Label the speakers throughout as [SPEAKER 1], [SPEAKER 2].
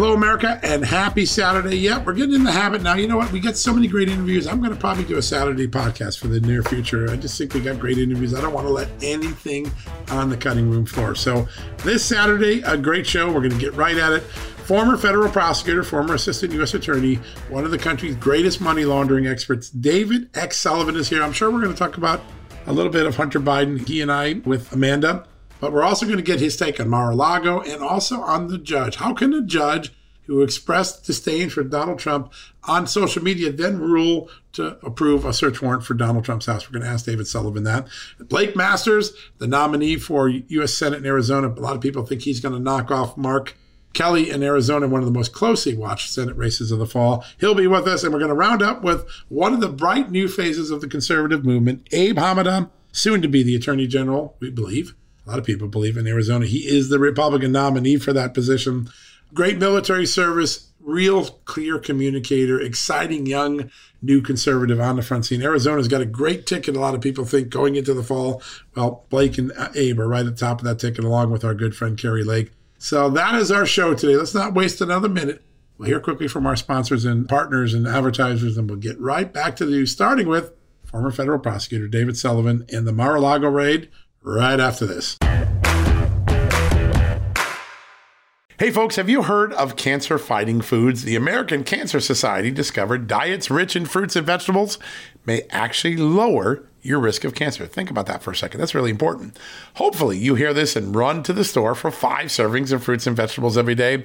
[SPEAKER 1] Hello, America, and happy Saturday. Yep, we're getting in the habit now. You know what? We get so many great interviews. I'm going to probably do a Saturday podcast for the near future. I just think we got great interviews. I don't want to let anything on the cutting room floor. So, this Saturday, a great show. We're going to get right at it. Former federal prosecutor, former assistant U.S. attorney, one of the country's greatest money laundering experts, David X. Sullivan, is here. I'm sure we're going to talk about a little bit of Hunter Biden, he and I with Amanda. But we're also going to get his take on Mar-a-Lago and also on the judge. How can a judge who expressed disdain for Donald Trump on social media then rule to approve a search warrant for Donald Trump's house? We're going to ask David Sullivan that. Blake Masters, the nominee for U.S. Senate in Arizona, a lot of people think he's going to knock off Mark Kelly in Arizona, one of the most closely watched Senate races of the fall. He'll be with us, and we're going to round up with one of the bright new phases of the conservative movement, Abe Hamadeh, soon to be the Attorney General, we believe a lot of people believe in Arizona. He is the Republican nominee for that position. Great military service, real clear communicator, exciting young new conservative on the front scene. Arizona's got a great ticket. A lot of people think going into the fall. Well, Blake and Abe are right at the top of that ticket, along with our good friend Kari Lake. So that is our show today. Let's not waste another minute. We'll hear quickly from our sponsors and partners and advertisers, and we'll get right back to the news, starting with former federal prosecutor David Sullivan and the Mar-a-Lago raid right after this. Hey, folks, have you heard of cancer fighting foods? The American Cancer Society discovered diets rich in fruits and vegetables may actually lower your risk of cancer. Think about that for a second. That's really important. Hopefully, you hear this and run to the store for five servings of fruits and vegetables every day.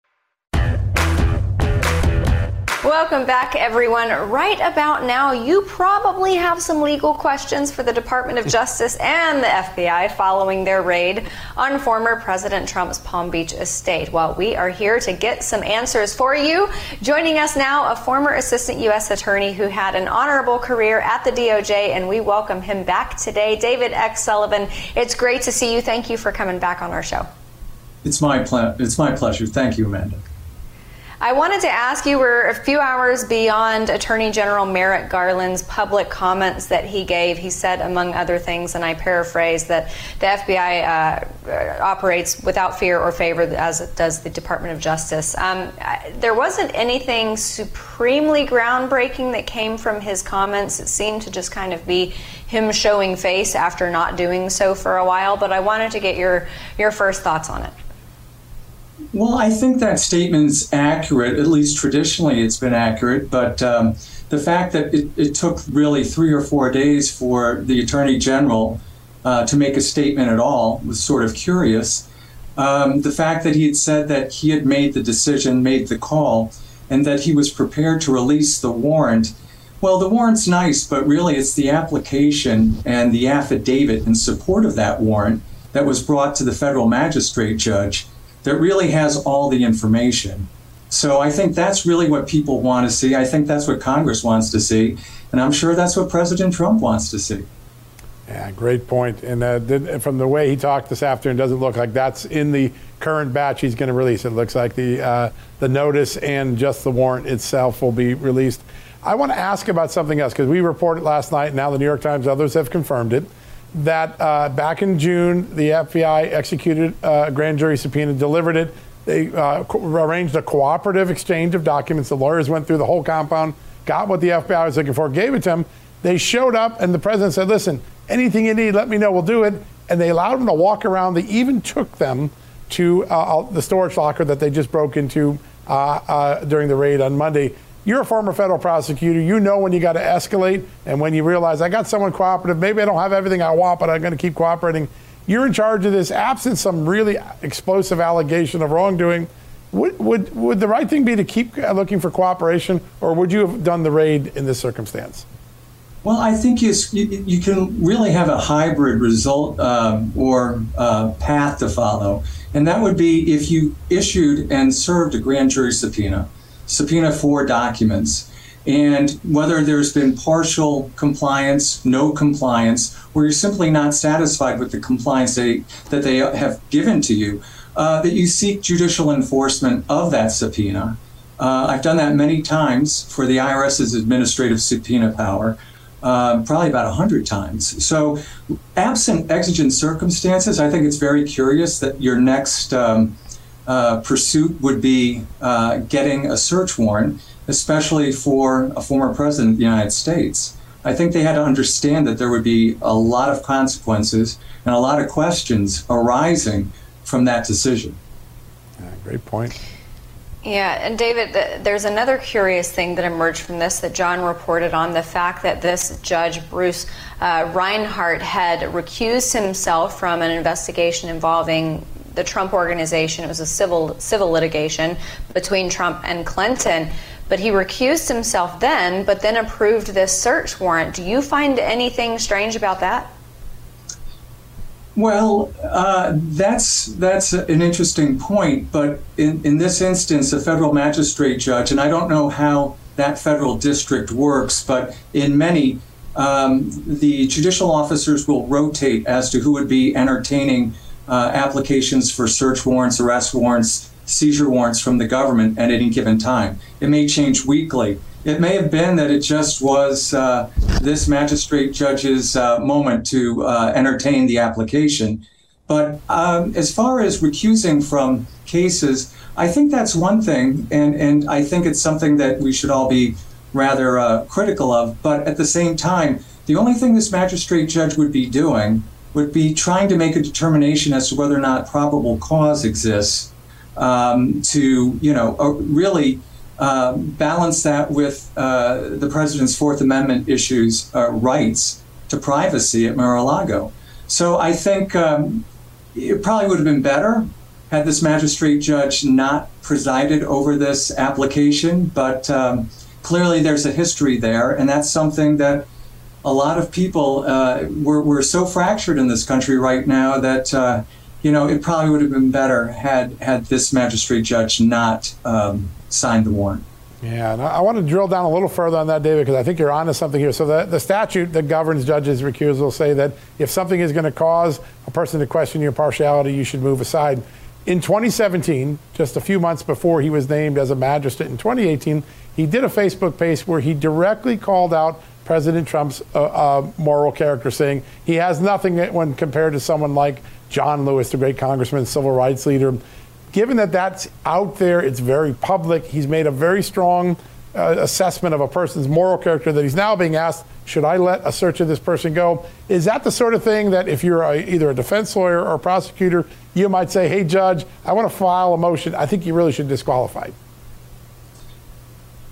[SPEAKER 2] Welcome back, everyone. Right about now, you probably have some legal questions for the Department of Justice and the FBI following their raid on former President Trump's Palm Beach estate. Well, we are here to get some answers for you. Joining us now, a former Assistant U.S. Attorney who had an honorable career at the DOJ, and we welcome him back today, David X. Sullivan. It's great to see you. Thank you for coming back on our show.
[SPEAKER 3] It's my it's my pleasure. Thank you, Amanda.
[SPEAKER 2] I wanted to ask you, we're a few hours beyond Attorney General Merrick Garland's public comments that he gave. He said, among other things, and I paraphrase, that the FBI uh, operates without fear or favor, as does the Department of Justice. Um, there wasn't anything supremely groundbreaking that came from his comments. It seemed to just kind of be him showing face after not doing so for a while, but I wanted to get your, your first thoughts on it.
[SPEAKER 3] Well, I think that statement's accurate. At least traditionally, it's been accurate. But um, the fact that it, it, took really three or four days for the attorney general uh, to make a statement at all was sort of curious. Um, the fact that he had said that he had made the decision, made the call, and that he was prepared to release the warrant. Well, the warrant's nice, but really it's the application and the affidavit in support of that warrant that was brought to the federal magistrate judge that really has all the information. So I think that's really what people want to see. I think that's what Congress wants to see. And I'm sure that's what President Trump wants to see.
[SPEAKER 1] Yeah, great point. And uh, from the way he talked this afternoon, doesn't look like that's in the current batch he's going to release. It looks like the uh, the notice and just the warrant itself will be released. I want to ask about something else because we reported last night. Now the New York Times, others have confirmed it that uh, back in June, the FBI executed a grand jury subpoena, delivered it. They uh, arranged a cooperative exchange of documents. The lawyers went through the whole compound, got what the FBI was looking for, gave it to them. They showed up, and the president said, Listen, anything you need, let me know, we'll do it. And they allowed them to walk around. They even took them to uh, the storage locker that they just broke into uh, uh, during the raid on Monday you're a former federal prosecutor. You know when you got to escalate and when you realize I got someone cooperative. Maybe I don't have everything I want, but I'm going to keep cooperating. You're in charge of this. Absent some really explosive allegation of wrongdoing, would, would, would the right thing be to keep looking for cooperation, or would you have done the raid in this circumstance?
[SPEAKER 3] Well, I think you, you can really have a hybrid result um, or uh, path to follow. And that would be if you issued and served a grand jury subpoena subpoena for documents. And whether there's been partial compliance, no compliance, or you're simply not satisfied with the compliance they, that they have given to you, uh, that you seek judicial enforcement of that subpoena. Uh, I've done that many times for the IRS's administrative subpoena power, uh, probably about 100 times. So, absent exigent circumstances, I think it's very curious that your next um, uh, pursuit would be uh, getting a search warrant, especially for a former president of the United States. I think they had to understand that there would be a lot of consequences and a lot of questions arising from that decision.
[SPEAKER 1] Yeah, great point.
[SPEAKER 2] Yeah, and David, there's another curious thing that emerged from this that John reported on the fact that this judge, Bruce uh, Reinhart, had recused himself from an investigation involving the Trump organization. It was a civil civil litigation between Trump and Clinton. but he recused himself then, but then approved this search warrant. Do you find anything strange about that?
[SPEAKER 3] Well, uh, that's that's an interesting point, but in, in this instance, a federal magistrate judge, and I don't know how that federal district works, but in many, um, the judicial officers will rotate as to who would be entertaining uh, applications for search warrants, arrest warrants, seizure warrants from the government at any given time. It may change weekly. It may have been that it just was uh, this magistrate judge's uh, moment to uh, entertain the application. But um, as far as recusing from cases, I think that's one thing, and, and I think it's something that we should all be rather uh, critical of. But at the same time, the only thing this magistrate judge would be doing would be trying to make a determination as to whether or not probable cause exists um, to, you know, uh, really uh, balance that with uh, the president's Fourth Amendment issues, uh, rights to privacy at Mar-a-Lago. So I think um, it probably would have been better had this magistrate judge not presided over this application, but um, clearly there's a history there, and that's something that a lot of people uh, we're, we're so fractured in this country right now that uh, you know it probably would have been better had had this magistrate judge not um, signed the warrant.
[SPEAKER 1] Yeah, and I want to drill down a little further on that, David, because I think you're onto something here. So the, the statute that governs judges' recusal say that if something is going to cause a person to question your partiality, you should move aside. In 2017, just a few months before he was named as a magistrate in 2018, he did a Facebook post where he directly called out President Trump's uh, uh, moral character, saying he has nothing when compared to someone like John Lewis, the great congressman, civil rights leader given that that's out there, it's very public, he's made a very strong uh, assessment of a person's moral character that he's now being asked, should I let a search of this person go? Is that the sort of thing that if you're a, either a defense lawyer or a prosecutor, you might say, hey, judge, I want to file a motion. I think you really should disqualify.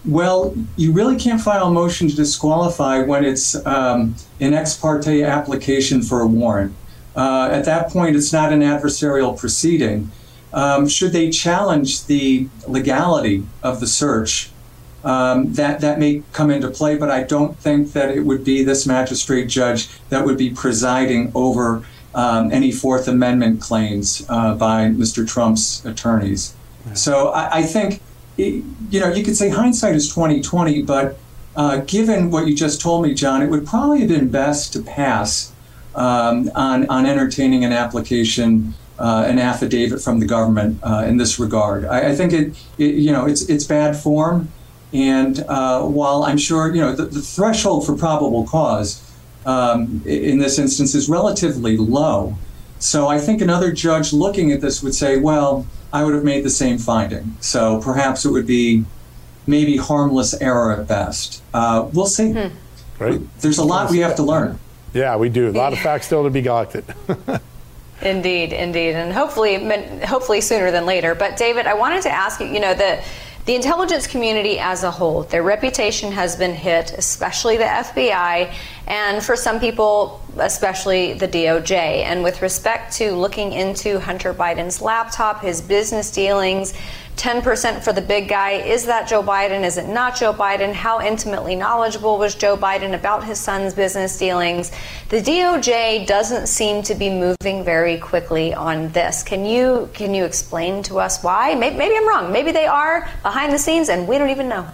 [SPEAKER 3] Well, you really can't file a motion to disqualify when it's um, an ex parte application for a warrant. Uh, at that point, it's not an adversarial proceeding. Um, should they challenge the legality of the search, um, that that may come into play. But I don't think that it would be this magistrate judge that would be presiding over um, any Fourth Amendment claims uh, by Mr. Trump's attorneys. So I, I think, it, you know, you could say hindsight is twenty twenty, but uh, given what you just told me, John, it would probably have been best to pass um, on on entertaining an application uh, an affidavit from the government uh, in this regard. I, I think it, it, you know, it's it's bad form, and uh, while I'm sure you know the, the threshold for probable cause um, in this instance is relatively low, so I think another judge looking at this would say, well, I would have made the same finding. So perhaps it would be maybe harmless error at best. Uh, we'll see. Hmm. Right. There's a lot we have to learn.
[SPEAKER 1] Yeah, we do. A lot of facts still to be collected.
[SPEAKER 2] Indeed, indeed, and hopefully, hopefully sooner than later. But David, I wanted to ask you. You know the the intelligence community as a whole, their reputation has been hit, especially the FBI, and for some people, especially the DOJ. And with respect to looking into Hunter Biden's laptop, his business dealings, 10% for the big guy. Is that Joe Biden? Is it not Joe Biden? How intimately knowledgeable was Joe Biden about his son's business dealings? The DOJ doesn't seem to be moving very quickly on this. Can you can you explain to us why? Maybe, maybe I'm wrong. Maybe they are behind the scenes and we don't even know.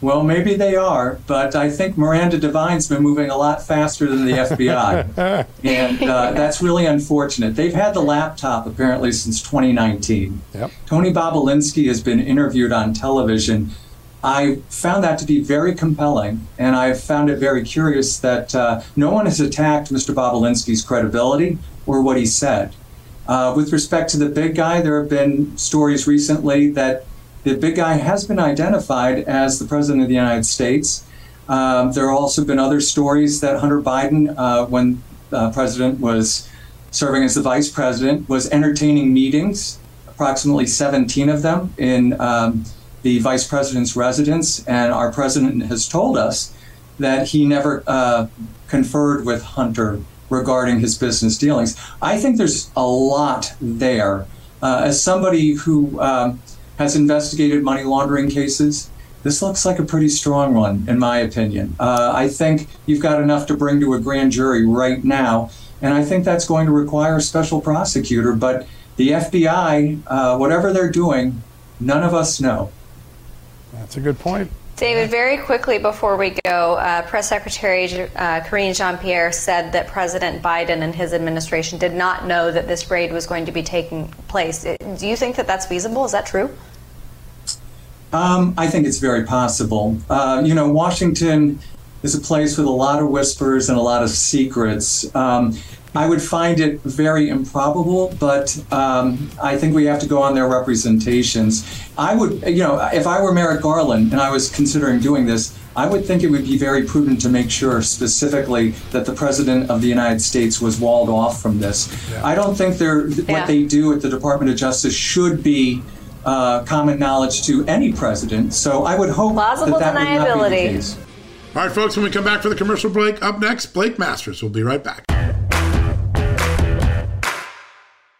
[SPEAKER 3] Well, maybe they are, but I think Miranda Devine's been moving a lot faster than the FBI. and uh, that's really unfortunate. They've had the laptop apparently since 2019. Yep. Tony Bobulinski has been interviewed on television. I found that to be very compelling, and I found it very curious that uh, no one has attacked Mr. Bobulinski's credibility or what he said. Uh, with respect to the big guy, there have been stories recently that the big guy has been identified as the president of the United States. Um, there have also been other stories that Hunter Biden, uh, when uh, president was serving as the vice president, was entertaining meetings, approximately 17 of them, in um, the vice president's residence. And our president has told us that he never uh, conferred with Hunter regarding his business dealings. I think there's a lot there. Uh, as somebody who um, has investigated money laundering cases this looks like a pretty strong one, in my opinion. Uh, I think you've got enough to bring to a grand jury right now, and I think that's going to require a special prosecutor. But the FBI, uh, whatever they're doing, none of us know.
[SPEAKER 1] That's a good point.
[SPEAKER 2] David, very quickly before we go, uh, Press Secretary uh, Karine Jean Pierre said that President Biden and his administration did not know that this raid was going to be taking place. Do you think that that's feasible? Is that true?
[SPEAKER 3] Um, I think it's very possible. Uh, you know, Washington is a place with a lot of whispers and a lot of secrets. Um, I would find it very improbable, but um, I think we have to go on their representations. I would, you know, if I were Merrick Garland and I was considering doing this, I would think it would be very prudent to make sure specifically that the President of the United States was walled off from this. Yeah. I don't think they're, yeah. what they do at the Department of Justice should be uh, common knowledge to any president. So I would hope
[SPEAKER 2] Plausible
[SPEAKER 3] that that
[SPEAKER 2] deniability.
[SPEAKER 3] would not be the case.
[SPEAKER 1] All right, folks, when we come back for the commercial break, up next, Blake Masters. We'll be right back.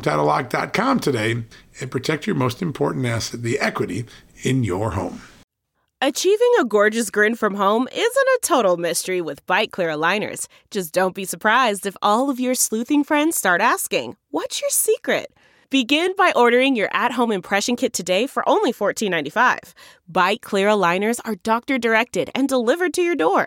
[SPEAKER 1] HomeTitleLock.com today and protect your most important asset, the equity in your home.
[SPEAKER 4] Achieving a gorgeous grin from home isn't a total mystery with Byte clear aligners. Just don't be surprised if all of your sleuthing friends start asking, What's your secret? Begin by ordering your at home impression kit today for only $14.95. Byte clear aligners are doctor directed and delivered to your door.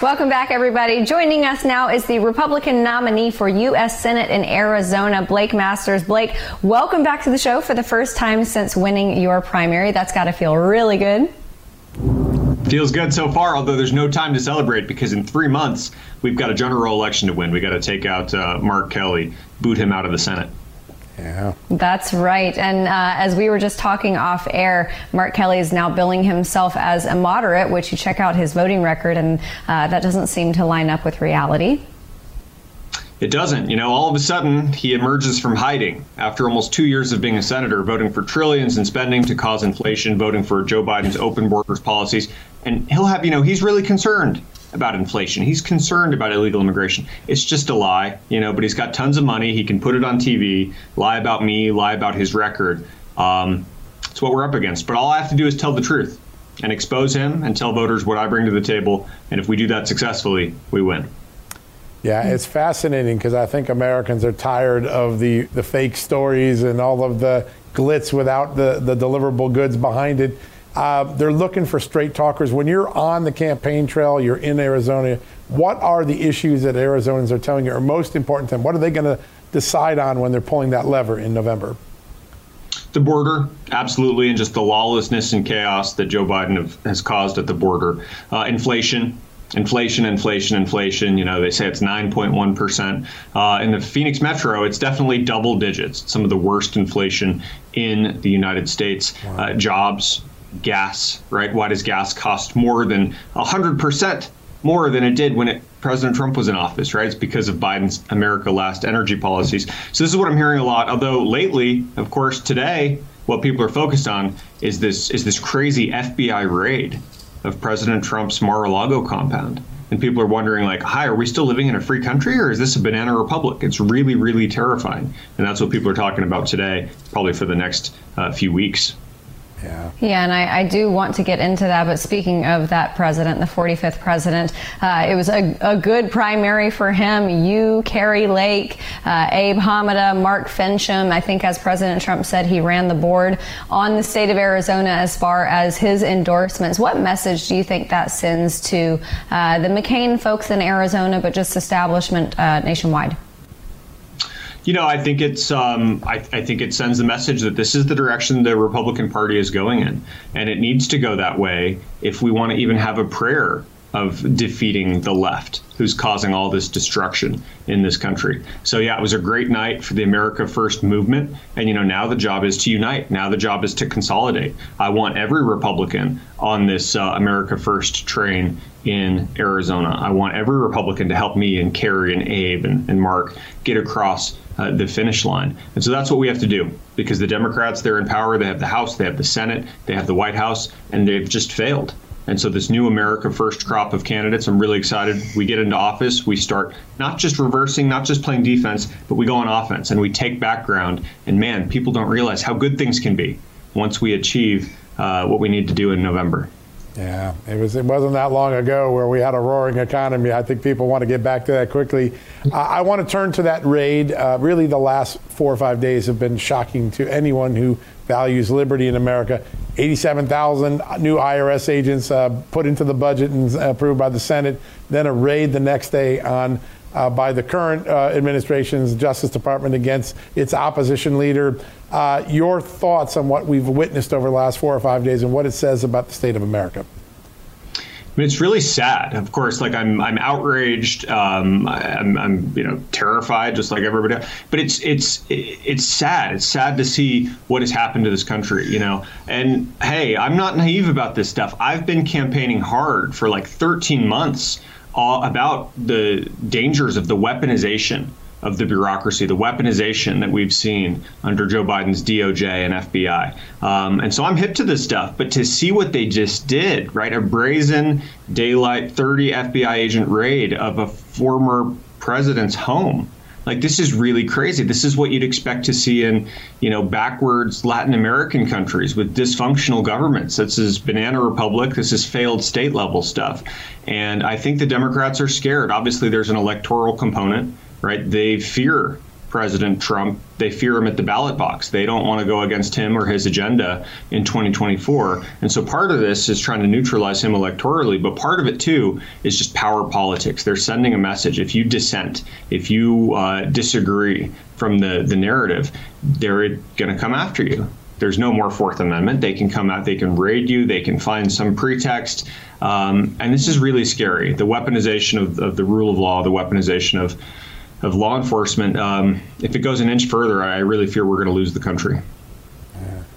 [SPEAKER 2] Welcome back, everybody. Joining us now is the Republican nominee for U.S. Senate in Arizona, Blake Masters. Blake, welcome back to the show for the first time since winning your primary. That's got to feel really good.
[SPEAKER 5] Feels good so far, although there's no time to celebrate because in three months, we've got a general election to win. We got to take out uh, Mark Kelly, boot him out of the Senate.
[SPEAKER 1] Yeah.
[SPEAKER 2] That's right. And uh, as we were just talking off air, Mark Kelly is now billing himself as a moderate, which you check out his voting record, and uh, that doesn't seem to line up with reality.
[SPEAKER 5] It doesn't. You know, all of a sudden, he emerges from hiding after almost two years of being a senator, voting for trillions in spending to cause inflation, voting for Joe Biden's open borders policies. And he'll have, you know, he's really concerned about inflation. He's concerned about illegal immigration. It's just a lie, you know, but he's got tons of money. He can put it on TV, lie about me, lie about his record. Um, it's what we're up against. But all I have to do is tell the truth and expose him and tell voters what I bring to the table. And if we do that successfully, we win.
[SPEAKER 1] Yeah, it's fascinating because I think Americans are tired of the, the fake stories and all of the glitz without the, the deliverable goods behind it. Uh, they're looking for straight talkers. When you're on the campaign trail, you're in Arizona, what are the issues that Arizonans are telling you are most important to them? What are they going to decide on when they're pulling that lever in November?
[SPEAKER 5] The border, absolutely, and just the lawlessness and chaos that Joe Biden have, has caused at the border. Uh, inflation, inflation, inflation, inflation. You know, they say it's 9.1%. Uh, in the Phoenix metro, it's definitely double digits, some of the worst inflation in the United States. Wow. Uh, jobs, gas, right? Why does gas cost more than 100% more than it did when it, President Trump was in office, right? It's because of Biden's America Last energy policies. So this is what I'm hearing a lot. Although lately, of course, today, what people are focused on is this is this crazy FBI raid of President Trump's Mar-a-Lago compound. and people are wondering like hi are we still living in a free country or is this a banana republic it's really really terrifying and that's what people are talking about today probably for the next uh, few weeks
[SPEAKER 2] yeah. Yeah, and I, I, do want to get into that. But speaking of that president, the 45th president, uh, it was a, a, good primary for him. You, Kari Lake, uh, Abe Hamadeh, Mark Finchem. I think, as President Trump said, he ran the board on the state of Arizona as far as his endorsements. What message do you think that sends to uh, the McCain folks in Arizona, but just establishment uh, nationwide?
[SPEAKER 5] You know, I think it's um, I, I, think it sends the message that this is the direction the Republican Party is going in, and it needs to go that way if we want to even have a prayer of defeating the left, who's causing all this destruction in this country. So yeah, it was a great night for the America First movement, and you know now the job is to unite. Now the job is to consolidate. I want every Republican on this uh, America First train in Arizona. I want every Republican to help me and Kari and Abe and, and Mark get across uh, the finish line. And so that's what we have to do because the Democrats, they're in power. They have the House, they have the Senate, they have the White House, and they've just failed. And so, this new America First crop of candidates, I'm really excited. We get into office, we start not just reversing, not just playing defense, but we go on offense and we take background. And man, people don't realize how good things can be once we achieve uh, what we need to do in November.
[SPEAKER 1] Yeah, it was. It wasn't that long ago where we had a roaring economy. I think people want to get back to that quickly. Uh, I want to turn to that raid. Uh, really, the last four or five days have been shocking to anyone who values liberty in America. 87,000 new IRS agents uh, put into the budget and approved by the Senate. Then a raid the next day on uh, by the current uh, administration's Justice Department against its opposition leader. Uh, your thoughts on what we've witnessed over the last four or five days and what it says about the state of America?
[SPEAKER 5] It's really sad. Of course, like I'm, I'm outraged. Um, I'm, I'm, you know, terrified, just like everybody. Else. But it's, it's, it's sad. It's sad to see what has happened to this country. You know, and hey, I'm not naive about this stuff. I've been campaigning hard for like 13 months about the dangers of the weaponization of the bureaucracy, the weaponization that we've seen under Joe Biden's DOJ and FBI. Um, and so I'm hip to this stuff, but to see what they just did, right? A brazen daylight 30 FBI agent raid of a former president's home. Like this is really crazy. This is what you'd expect to see in, you know, backwards Latin American countries with dysfunctional governments. This is banana republic. This is failed state level stuff. And I think the Democrats are scared. Obviously, there's an electoral component right? They fear President Trump. They fear him at the ballot box. They don't want to go against him or his agenda in 2024. And so part of this is trying to neutralize him electorally, but part of it too is just power politics. They're sending a message. If you dissent, if you uh, disagree from the, the narrative, they're going to come after you. There's no more Fourth Amendment. They can come out, they can raid you, they can find some pretext. Um, and this is really scary. The weaponization of, of the rule of law, the weaponization of of law enforcement, um, if it goes an inch further, I really fear we're going to lose the country.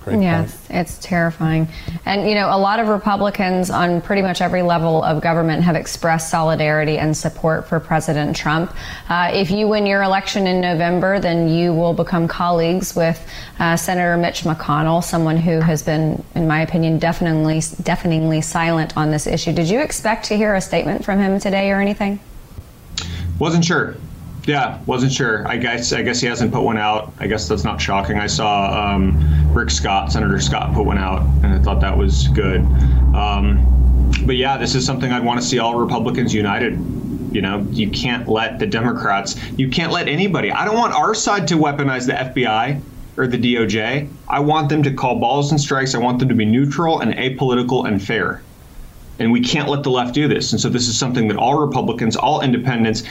[SPEAKER 2] Yeah, yes, it's terrifying. And, you know, a lot of Republicans on pretty much every level of government have expressed solidarity and support for President Trump. Uh, if you win your election in November, then you will become colleagues with uh, Senator Mitch McConnell, someone who has been, in my opinion, definitely, deafeningly silent on this issue. Did you expect to hear a statement from him today or anything?
[SPEAKER 5] Wasn't sure. Yeah, wasn't sure. I guess I guess he hasn't put one out. I guess that's not shocking. I saw um, Rick Scott, Senator Scott, put one out, and I thought that was good. Um, but yeah, this is something I'd want to see all Republicans united. You know, you can't let the Democrats, you can't let anybody. I don't want our side to weaponize the FBI or the DOJ. I want them to call balls and strikes. I want them to be neutral and apolitical and fair. And we can't let the left do this. And so this is something that all Republicans, all independents,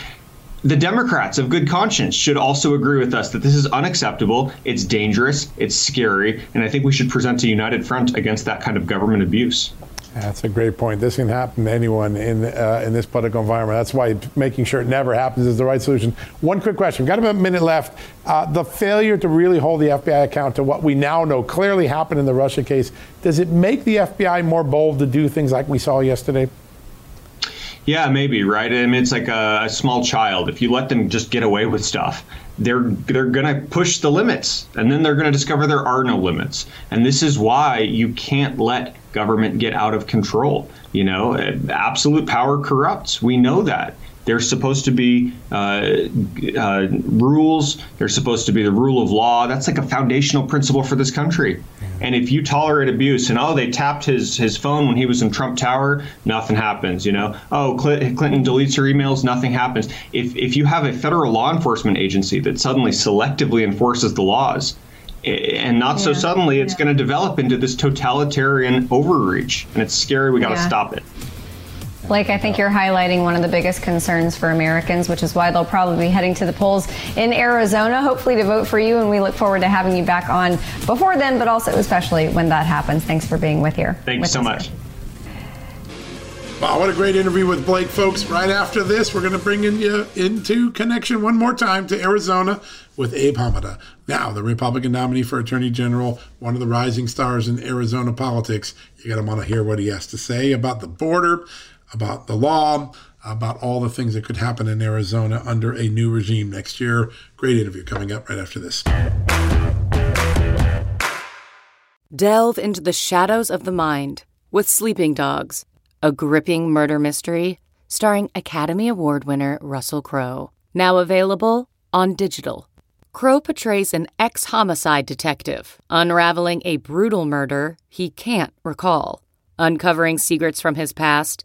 [SPEAKER 5] the Democrats of good conscience should also agree with us that this is unacceptable, it's dangerous, it's scary, and I think we should present a united front against that kind of government abuse.
[SPEAKER 1] That's a great point. This can happen to anyone in uh, in this political environment. That's why making sure it never happens is the right solution. One quick question. We've got about a minute left. Uh, the failure to really hold the FBI account to what we now know clearly happened in the Russia case, does it make the FBI more bold to do things like we saw yesterday?
[SPEAKER 5] Yeah, maybe right. I mean, it's like a, a small child. If you let them just get away with stuff, they're they're going to push the limits, and then they're going to discover there are no limits. And this is why you can't let government get out of control. You know, absolute power corrupts. We know that. There's supposed to be uh, uh, rules. There's supposed to be the rule of law. That's like a foundational principle for this country. And if you tolerate abuse and oh, they tapped his his phone when he was in Trump Tower, nothing happens. You know, oh, Clinton deletes her emails, nothing happens. If if you have a federal law enforcement agency that suddenly selectively enforces the laws, and not yeah. so suddenly, it's yeah. going to develop into this totalitarian overreach, and it's scary. We got to yeah. stop it.
[SPEAKER 2] Blake, I think you're highlighting one of the biggest concerns for Americans, which is why they'll probably be heading to the polls in Arizona, hopefully to vote for you. And we look forward to having you back on before then, but also especially when that happens. Thanks for being with here.
[SPEAKER 5] Thanks so much.
[SPEAKER 2] Here.
[SPEAKER 1] Wow, what a great interview with Blake, folks. Right after this, we're going to bring in you into connection one more time to Arizona with Abe Hamadeh. Now, the Republican nominee for Attorney General, one of the rising stars in Arizona politics. You're going to want to hear what he has to say about the border, about the law, about all the things that could happen in Arizona under a new regime next year. Great interview coming up right after this.
[SPEAKER 6] Delve into the shadows of the mind with Sleeping Dogs, a gripping murder mystery starring Academy Award winner Russell Crowe. Now available on digital. Crowe portrays an ex homicide detective unraveling a brutal murder he can't recall. Uncovering secrets from his past,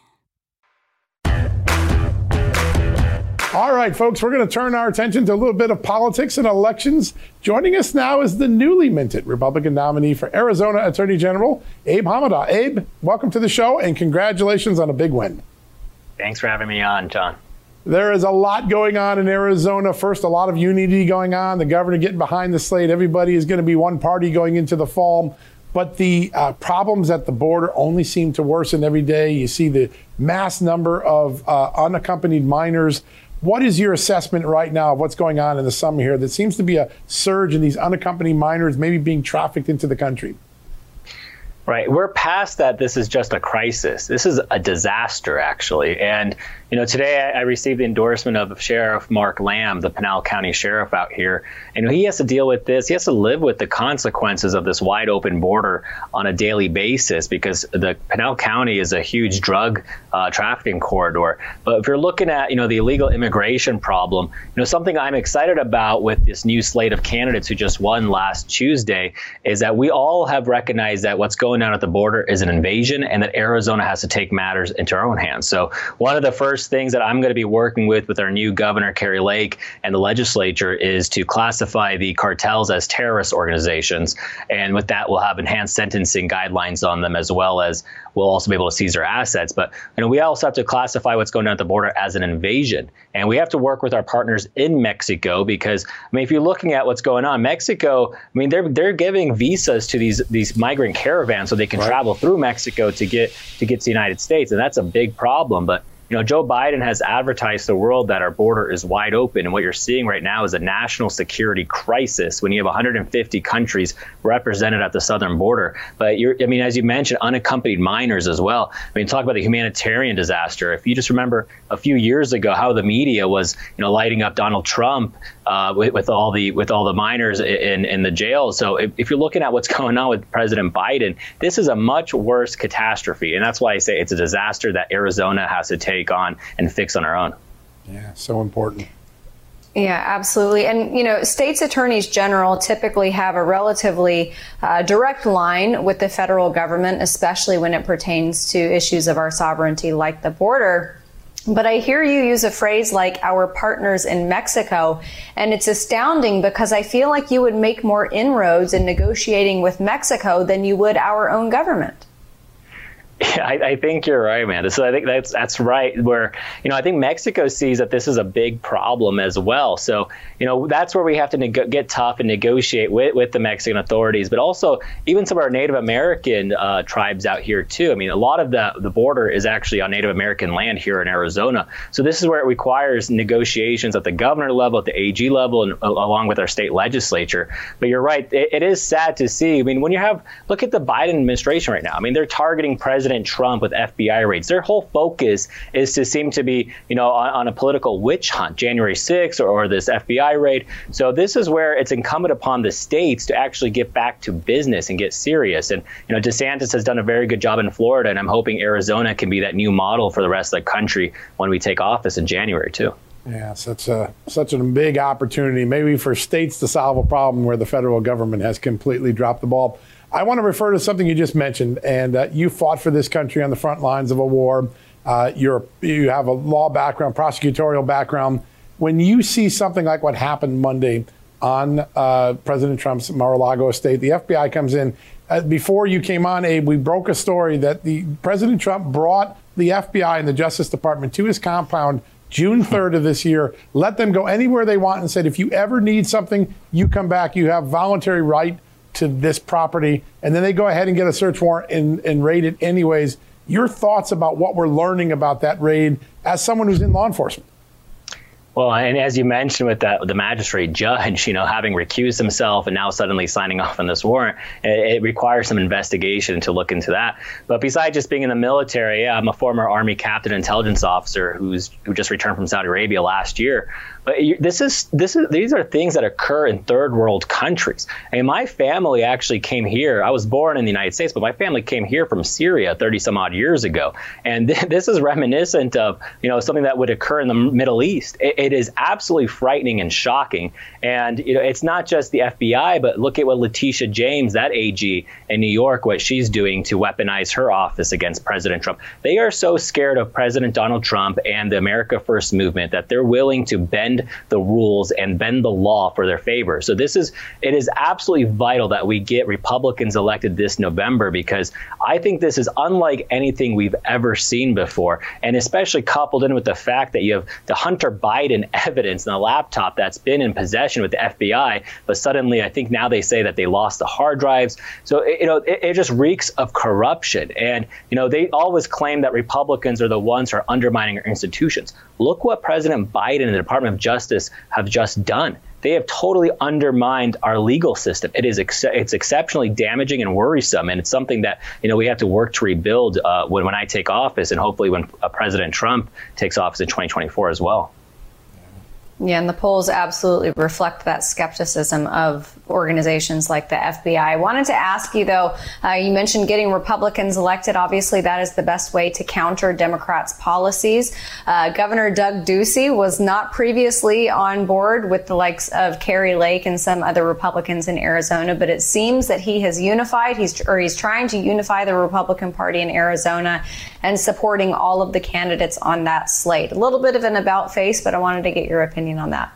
[SPEAKER 1] All right, folks, we're going to turn our attention to a little bit of politics and elections. Joining us now is the newly minted Republican nominee for Arizona Attorney General, Abe Hamadeh. Abe, welcome to the show and congratulations on a big win.
[SPEAKER 7] Thanks for having me on, John.
[SPEAKER 1] There is a lot going on in Arizona. First, a lot of unity going on. The governor getting behind the slate. Everybody is going to be one party going into the fall. But the uh, problems at the border only seem to worsen every day. You see the mass number of uh, unaccompanied minors what is your assessment right now of what's going on in the summer here? There seems to be a surge in these unaccompanied minors maybe being trafficked into the country.
[SPEAKER 7] Right. We're past that. This is just a crisis. This is a disaster, actually. And you know, today I, received the endorsement of Sheriff Mark Lamb, the Pinal County Sheriff out here, and he has to deal with this. He has to live with the consequences of this wide open border on a daily basis because the Pinal County is a huge drug uh, trafficking corridor. But if you're looking at, you know, the illegal immigration problem, you know, something I'm excited about with this new slate of candidates who just won last Tuesday is that we all have recognized that what's going on at the border is an invasion and that Arizona has to take matters into our own hands. So one of the first things that I'm going to be working with with our new governor, Kari Lake, and the legislature is to classify the cartels as terrorist organizations. And with that, we'll have enhanced sentencing guidelines on them as well as we'll also be able to seize their assets. But you know, we also have to classify what's going on at the border as an invasion. And we have to work with our partners in Mexico because I mean, if you're looking at what's going on, Mexico, I mean, they're they're giving visas to these these migrant caravans so they can right. travel through Mexico to get to get to the United States, and that's a big problem. But you know, Joe Biden has advertised the world that our border is wide open. And what you're seeing right now is a national security crisis when you have 150 countries represented at the southern border. But you're, I mean, as you mentioned, unaccompanied minors as well. I mean, talk about the humanitarian disaster. If you just remember a few years ago how the media was, you know, lighting up Donald Trump uh, with, with, all the with all the minors in in the jails. So if, if, you're looking at what's going on with President Biden, this is a much worse catastrophe, and that's why I say it's a disaster that Arizona has to take on and fix on our own.
[SPEAKER 1] Yeah, so important.
[SPEAKER 2] Yeah, absolutely. And, you know, states' attorneys general typically have a relatively uh, direct line with the federal government, especially when it pertains to issues of our sovereignty like the border. But I hear you use a phrase like our partners in Mexico, and it's astounding because I feel like you would make more inroads in negotiating with Mexico than you would our own government.
[SPEAKER 7] Yeah, I, I, think you're right, man. So I think that's that's right. Where you know I think Mexico sees that this is a big problem as well. So you know that's where we have to neg- get tough and negotiate with, with the Mexican authorities, but also even some of our Native American uh, tribes out here too. I mean, a lot of the the border is actually on Native American land here in Arizona. So this is where it requires negotiations at the governor level, at the AG level, and uh, along with our state legislature. But you're right. It, it is sad to see. I mean, when you have look at the Biden administration right now. I mean, they're targeting President Trump with FBI raids. Their whole focus is to seem to be, you know, on, on a political witch hunt, January 6th or, or this FBI raid. So this is where it's incumbent upon the states to actually get back to business and get serious. And you know, DeSantis has done a very good job in Florida, and I'm hoping Arizona can be that new model for the rest of the country when we take office in January too.
[SPEAKER 1] Yeah, such a such a big opportunity, maybe for states to solve a problem where the federal government has completely dropped the ball. I want to refer to something you just mentioned, and uh, you fought for this country on the front lines of a war. Uh, you're you have a law background, prosecutorial background. When you see something like what happened Monday on uh, President Trump's Mar-a-Lago estate, the FBI comes in. Uh, before you came on, Abe, we broke a story that the President Trump brought the FBI and the Justice Department to his compound June 3rd of this year. Let them go anywhere they want and said, if you ever need something, you come back. You have voluntary right to this property, and then they go ahead and get a search warrant and, and raid it anyways. Your thoughts about what we're learning about that raid as someone who's in law enforcement?
[SPEAKER 7] Well, and as you mentioned with that, the magistrate judge, you know, having recused himself and now suddenly signing off on this warrant, it, it, requires some investigation to look into that. But besides just being in the military, I'm a former Army captain intelligence officer who's who just returned from Saudi Arabia last year. But this is this is these are things that occur in third world countries. Mean, my family actually came here. I was born in the United States, but my family came here from Syria 30 some odd years ago, and th- this is reminiscent of you know something that would occur in the Middle East. It, it is absolutely frightening and shocking. And you know, it's not just the FBI, but look at what Letitia James, that AG in New York, what she's doing to weaponize her office against President Trump. They are so scared of President Donald Trump and the America First movement that they're willing to bend bend the rules and bend the law for their favor. So this is it is absolutely vital that we get Republicans elected this November because I think this is unlike anything we've ever seen before, and especially coupled in with the fact that you have the Hunter Biden evidence in the laptop that's been in possession with the FBI, but suddenly I think now they say that they lost the hard drives. So you know it, it just reeks of corruption, and you know they always claim that Republicans are the ones who are undermining our institutions. Look what President Biden and the Department of Justice have just done. They have totally undermined our legal system. It is ex- it's exceptionally damaging and worrisome, and it's something that you know we have to work to rebuild uh, when when I take office, and hopefully when uh, President Trump takes office in 2024 as well.
[SPEAKER 2] Yeah, and the polls absolutely reflect that skepticism of organizations like the FBI. I wanted to ask you, though, uh, you mentioned getting Republicans elected. Obviously, that is the best way to counter Democrats' policies. Uh, Governor Doug Ducey was not previously on board with the likes of Kari Lake and some other Republicans in Arizona, but it seems that he has unified, he's, or he's trying to unify the Republican Party in Arizona and supporting all of the candidates on that slate. A little bit of an about face, but I wanted to get your opinion on that.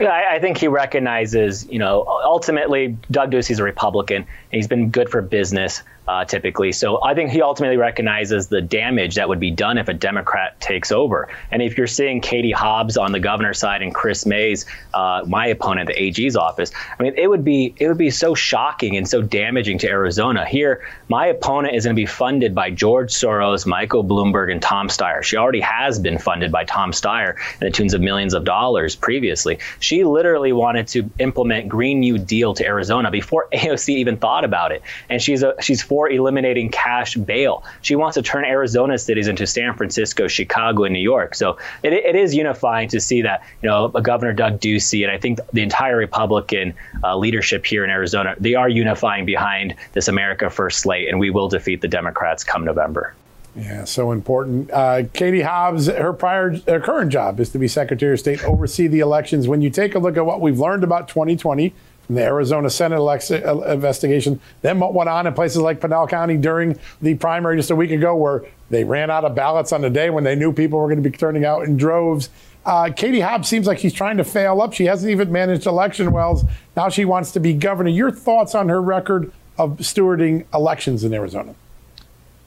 [SPEAKER 7] Yeah, I, I think he recognizes, you know, ultimately Doug Ducey's a Republican. He's been good for business uh, typically. So I think he ultimately recognizes the damage that would be done if a Democrat takes over. And if you're seeing Katie Hobbs on the governor's side and Kris Mayes, uh, my opponent, the AG's office, I mean, it would be it would be so shocking and so damaging to Arizona. Here, my opponent is going to be funded by George Soros, Michael Bloomberg, and Tom Steyer. She already has been funded by Tom Steyer in the tunes of millions of dollars previously. She literally wanted to implement Green New Deal to Arizona before AOC even thought about it, and she's a she's for eliminating cash bail. She wants to turn Arizona cities into San Francisco, Chicago, and New York. So it, it is unifying to see that, you know, Governor Doug Ducey and I think the entire Republican uh, leadership here in Arizona, they are unifying behind this America First slate, and we will defeat the Democrats come November.
[SPEAKER 1] Yeah, so important. Uh, Katie Hobbs, her prior, her current job is to be Secretary of State, oversee the elections. When you take a look at what we've learned about 2020 the Arizona Senate election uh, investigation. Then what went on in places like Pinal County during the primary just a week ago, where they ran out of ballots on the day when they knew people were going to be turning out in droves. Uh, Katie Hobbs seems like she's trying to fail up. She hasn't even managed election wells. Now she wants to be governor. Your thoughts on her record of stewarding elections in Arizona?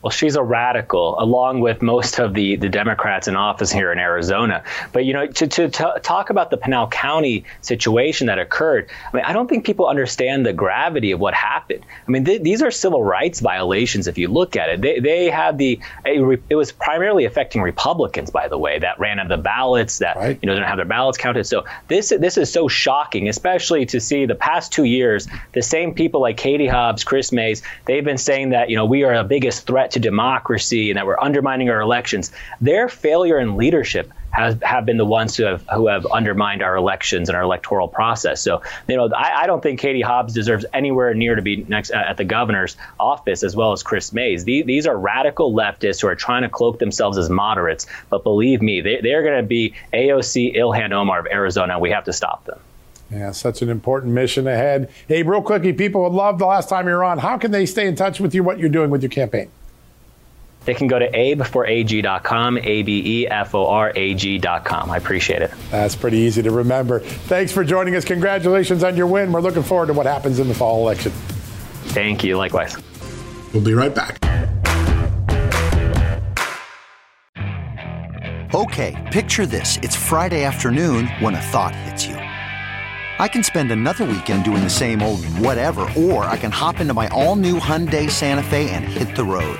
[SPEAKER 7] Well, she's a radical, along with most of the, the Democrats in office here in Arizona. But, you know, to, to, to, talk about the Pinal County situation that occurred, I mean, I don't think people understand the gravity of what happened. I mean, th- these are civil rights violations if you look at it. They, they had the, it was primarily affecting Republicans, by the way, that ran out of the ballots, that, right. you know, didn't have their ballots counted. So this, this is so shocking, especially to see the past two years, the same people like Katie Hobbs, Kris Mayes, they've been saying that, you know, we are the biggest threat to democracy and that we're undermining our elections. Their failure in leadership has have been the ones who have who have undermined our elections and our electoral process. So you know, I, I don't think Katie Hobbs deserves anywhere near to be next uh, at the governor's office as well as Kris Mayes. These, these are radical leftists who are trying to cloak themselves as moderates. But believe me, they, they're going to be AOC Ilhan Omar of Arizona. We have to stop them.
[SPEAKER 1] Yeah, such an important mission ahead. Hey, real quickly, people would love the last time you're on. How can they stay in touch with you? What you're doing with your campaign?
[SPEAKER 7] They can go to abeforag.com, A-B-E-F-O-R-A-G.com. I appreciate it.
[SPEAKER 1] That's pretty easy to remember. Thanks for joining us. Congratulations on your win. We're looking forward to what happens in the fall election.
[SPEAKER 7] Thank you. Likewise.
[SPEAKER 1] We'll be right back.
[SPEAKER 8] Okay, picture this. It's Friday afternoon when a thought hits you. I can spend another weekend doing the same old whatever, or I can hop into my all new Hyundai Santa Fe and hit the road.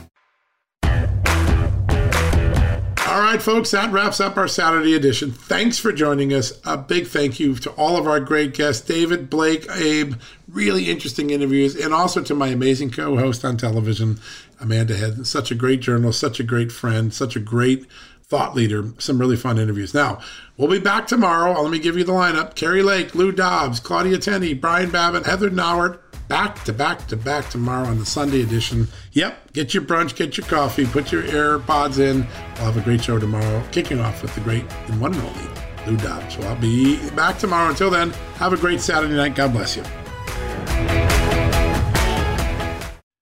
[SPEAKER 1] Right, folks, that wraps up our Saturday edition. Thanks for joining us. A big thank you to all of our great guests, David, Blake, Abe, really interesting interviews, and also to my amazing co host on television, Amanda Head. Such a great journalist, such a great friend, such a great thought leader. Some really fun interviews. Now, we'll be back tomorrow. Let me give you the lineup Kari Lake, Lou Dobbs, Claudia Tenney, Brian Babin, Heather Nauert. Back to back to back tomorrow on the Sunday edition. Yep, get your brunch, get your coffee, put your AirPods in. We'll have a great show tomorrow, kicking off with the great and one and only Lou Dobbs. So I'll be back tomorrow. Until then, have a great Saturday night. God bless you.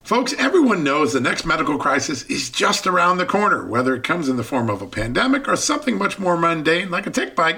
[SPEAKER 1] Folks, everyone knows the next medical crisis is just around the corner, whether it comes in the form of a pandemic or something much more mundane like a tick bite